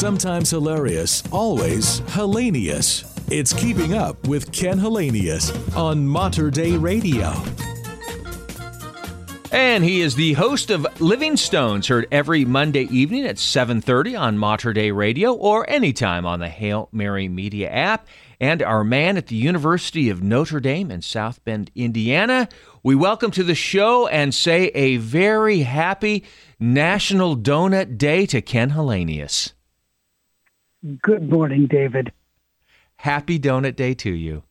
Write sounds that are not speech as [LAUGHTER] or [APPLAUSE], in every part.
Sometimes hilarious, always hilarious. It's Keeping Up with Ken Hallenius on Mater Dei Radio. And he is the host of Living Stones, heard every Monday evening at 7:30 on Mater Dei Radio or anytime on the Hail Mary Media app. And our man at the University of Notre Dame in South Bend, Indiana. We welcome to the show and say a very happy National Donut Day to Ken Hallenius. Good morning, David. Happy Donut Day to you.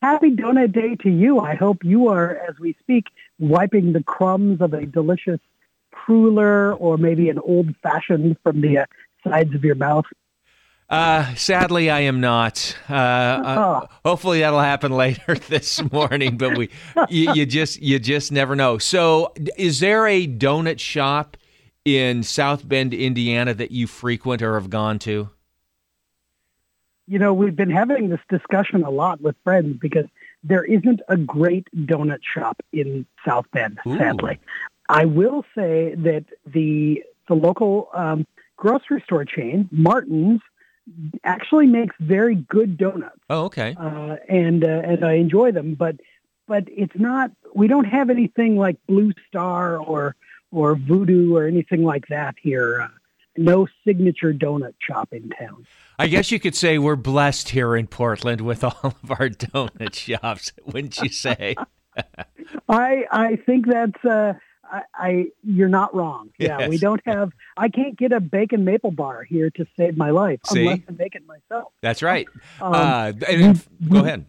Happy Donut Day to you. I hope you are, as we speak, wiping the crumbs of a delicious cruller or maybe an old fashioned from the uh, sides of your mouth. Uh, sadly, I am not. Uh, uh, hopefully, that'll happen [LAUGHS] later this morning. But we, you, you, just, you just never know. So, is there a donut shop in South Bend, Indiana, that you frequent or have gone to? You know, we've been having this discussion a lot with friends because there isn't a great donut shop in South Bend, Ooh. sadly. I will say that the the local um, grocery store chain, Martin's, actually makes very good donuts. Oh, okay. Uh, and uh, and I enjoy them, but but it's not. We don't have anything like Blue Star or or Voodoo or anything like that here. Uh, no signature donut shop in town. I guess you could say we're blessed here in Portland with all of our [LAUGHS] donut shops, wouldn't you say? [LAUGHS] I I think that's uh, I, I you're not wrong. Yeah, yes. we don't have. I can't get a bacon maple bar here to save my life See? unless I make it myself. That's right. Um, uh, and, go ahead.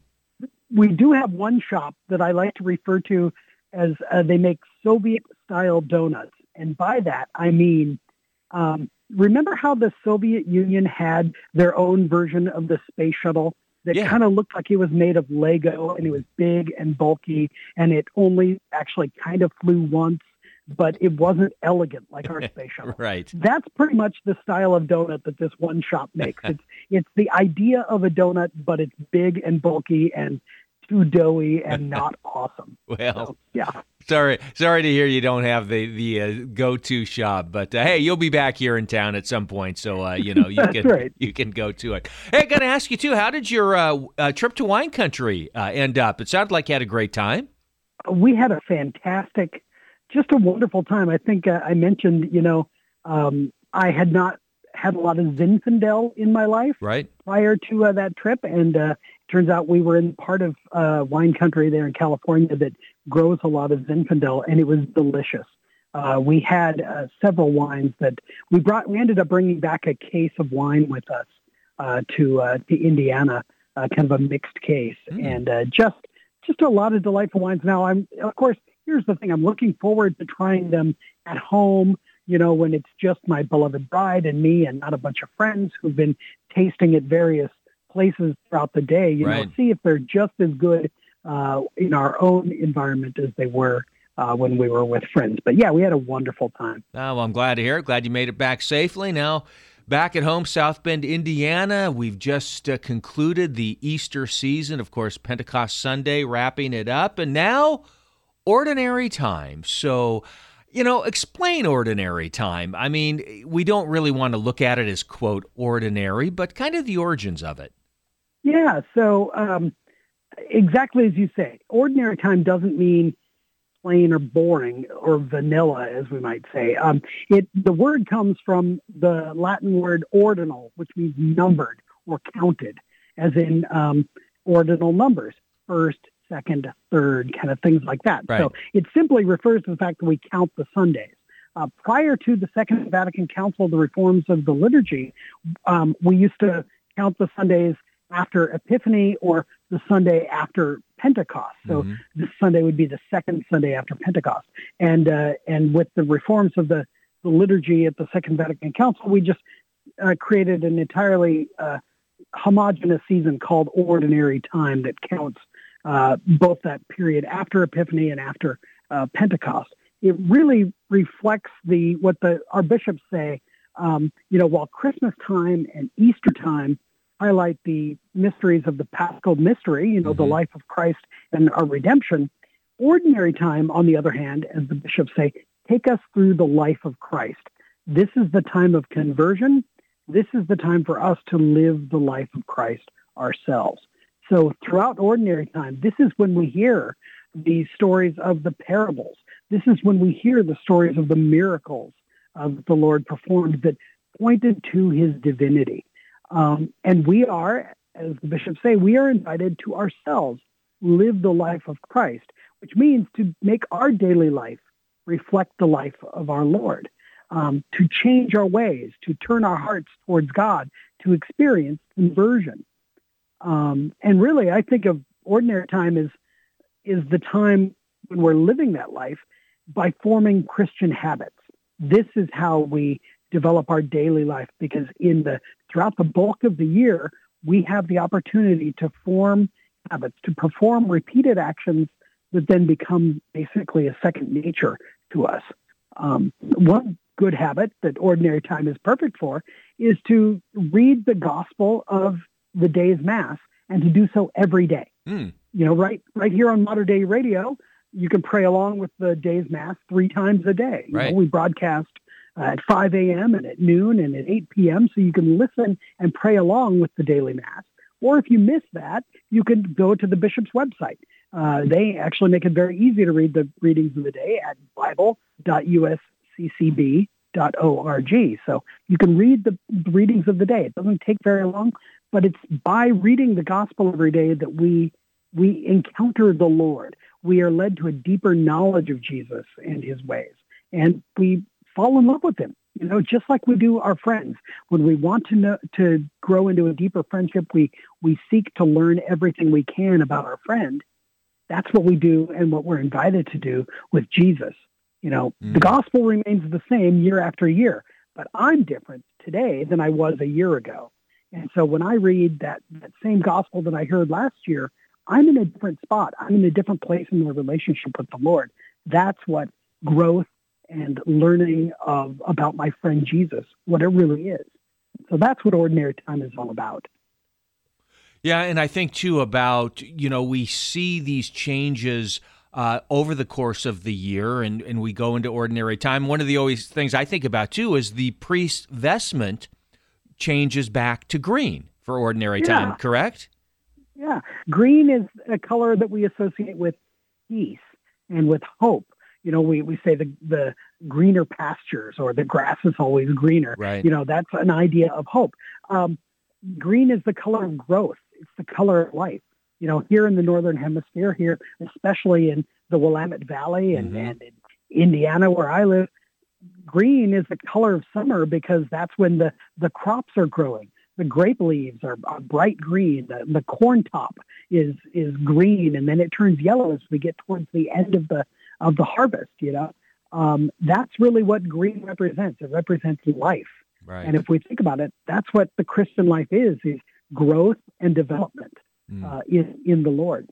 We do have one shop that I like to refer to as uh, they make Soviet style donuts, and by that I mean um, remember how the Soviet Union had their own version of the space shuttle that yeah. kind of looked like it was made of Lego and it was big and bulky and it only actually kind of flew once, but it wasn't elegant like our [LAUGHS] space shuttle. right. That's pretty much the style of donut that this one shop makes. it's [LAUGHS] it's the idea of a donut, but it's big and bulky and too doughy and not [LAUGHS] awesome. well, so, yeah. Sorry, sorry to hear you don't have the the uh, go to shop, but uh, hey, you'll be back here in town at some point, so uh, you know you [LAUGHS] can right. you can go to it. Hey, I got to ask you too. How did your uh, uh, trip to wine country uh, end up? It sounded like you had a great time. We had a fantastic, just a wonderful time. I think I mentioned, you know, um, I had not had a lot of Zinfandel in my life right prior to that trip, and it turns out we were in part of uh, wine country there in California that grows a lot of Zinfandel, and it was delicious. Uh, we had uh, several wines that we brought. We ended up bringing back a case of wine with us uh, to uh, to Indiana, uh, kind of a mixed case, mm. and just just a lot of delightful wines. Now, I'm of course. Here's the thing: I'm looking forward to trying them at home. You know, when it's just my beloved bride and me, and not a bunch of friends who've been tasting at various places throughout the day. You right. know, see if they're just as good uh, in our own environment as they were uh, when we were with friends. But yeah, we had a wonderful time. Oh, well, I'm glad to hear it. Glad you made it back safely. Now, back at home, South Bend, Indiana, we've just uh, concluded the Easter season. Of course, Pentecost Sunday, wrapping it up, and now ordinary time. So, you know, explain ordinary time. I mean, we don't really want to look at it as, quote, ordinary, but kind of the origins of it. Yeah. So um, exactly as you say, ordinary time doesn't mean plain or boring or vanilla, as we might say. Um, it the word comes from the Latin word ordinal, which means numbered or counted, as in um, ordinal numbers, first, second, third, kind of things like that. Right. So it simply refers to the fact that we count the Sundays. Uh, prior to the Second Vatican Council, the reforms of the liturgy, um, we used to count the Sundays after Epiphany or the Sunday after Pentecost. So mm-hmm. this Sunday would be the second Sunday after Pentecost. And uh, and with the reforms of the, the liturgy at the Second Vatican Council, we just uh, created an entirely uh, homogenous season called Ordinary Time that counts uh, both that period after Epiphany and after uh, Pentecost. It really reflects the what the our bishops say. Um, you know, while Christmas time and Easter time highlight the mysteries of the Paschal mystery, you know, mm-hmm. the life of Christ and our redemption. Ordinary time, on the other hand, as the bishops say, take us through the life of Christ. This is the time of conversion. this is the time for us to live the life of Christ ourselves. So throughout ordinary time, this is when we hear the stories of the parables. This is when we hear the stories of the miracles of the Lord performed that pointed to his divinity. Um, and we are, as the bishops say, we are invited to ourselves live the life of Christ, which means to make our daily life reflect the life of our Lord, um, to change our ways, to turn our hearts towards God, to experience conversion. Um, and really, I think of ordinary time as is the time when we're living that life by forming Christian habits. This is how we develop our daily life because in the throughout the bulk of the year, we have the opportunity to form habits, to perform repeated actions that then become basically a second nature to us. Um, one good habit that ordinary time is perfect for is to read the gospel of the day's mass and to do so every day. Mm. You know, right right here on Mater Dei Radio, you can pray along with the day's mass three times a day. You right. Know, we broadcast uh, at 5 a.m. and at noon and at 8 p.m. So you can listen and pray along with the daily mass. Or if you miss that, you can go to the bishop's website. Uh, they actually make it very easy to read the readings of the day at bible.usccb.org. So you can read the readings of the day. It doesn't take very long, but it's by reading the gospel every day that we we encounter the Lord. We are led to a deeper knowledge of Jesus and his ways. And we fall in love with him. You know, just like we do our friends. When we want to know to grow into a deeper friendship, we we seek to learn everything we can about our friend. That's what we do and what we're invited to do with Jesus. You know, mm. the gospel remains the same year after year, but I'm different today than I was a year ago. And so when I read that, that same gospel that I heard last year, I'm in a different spot. I'm in a different place in my relationship with the Lord. That's what growth and learning of about my friend Jesus, what it really is. So that's what ordinary time is all about. Yeah, and I think too about you know we see these changes uh, over the course of the year, and and we go into ordinary time. One of the always things I think about too is the priest vestment changes back to green for ordinary yeah. time. Correct? Yeah, green is a color that we associate with peace and with hope you know, we, we say the, the greener pastures or the grass is always greener. Right. You know, that's an idea of hope. Um, green is the color of growth. It's the color of life. You know, here in the Northern Hemisphere, here, especially in the Willamette Valley and, mm-hmm. and in Indiana where I live, green is the color of summer because that's when the, the crops are growing. The grape leaves are, are bright green. The, the corn top is, is green and then it turns yellow as we get towards the end of the, of the harvest, you know. Um, that's really what green represents. It represents life. Right. And if we think about it, that's what the Christian life is, is growth and development mm. uh, in, in the Lord.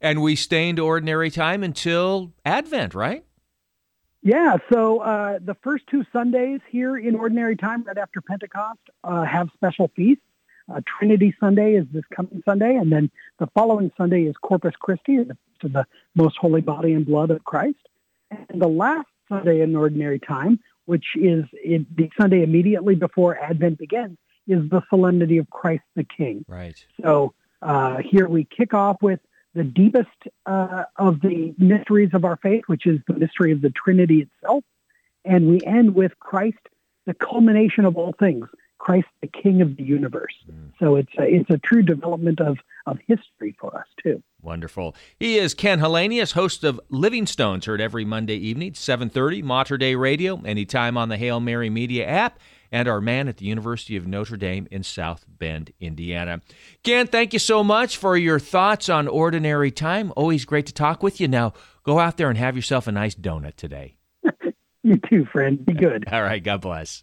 And we stay into ordinary time until Advent, right? Yeah, so uh, the first two Sundays here in Ordinary Time, right after Pentecost, uh, have special feasts. Uh, Trinity Sunday is this coming Sunday, and then the following Sunday is Corpus Christi, to the most holy body and blood of Christ. And the last Sunday in ordinary time, which is the Sunday immediately before Advent begins, is the solemnity of Christ the King. Right. So uh, here we kick off with the deepest uh, of the mysteries of our faith, which is the mystery of the Trinity itself. And we end with Christ, the culmination of all things, Christ, the King of the universe. Mm. So it's a, it's a true development of, of history for us, too. Wonderful. He is Ken Hallenius, host of Living Stones, heard every Monday evening, 7.30, Mater Dei Radio, anytime on the Hail Mary Media app, and our man at the University of Notre Dame in South Bend, Indiana. Ken, thank you so much for your thoughts on ordinary time. Always great to talk with you. Now, go out there and have yourself a nice donut today. [LAUGHS] you too, friend. Be good. [LAUGHS] All right. God bless.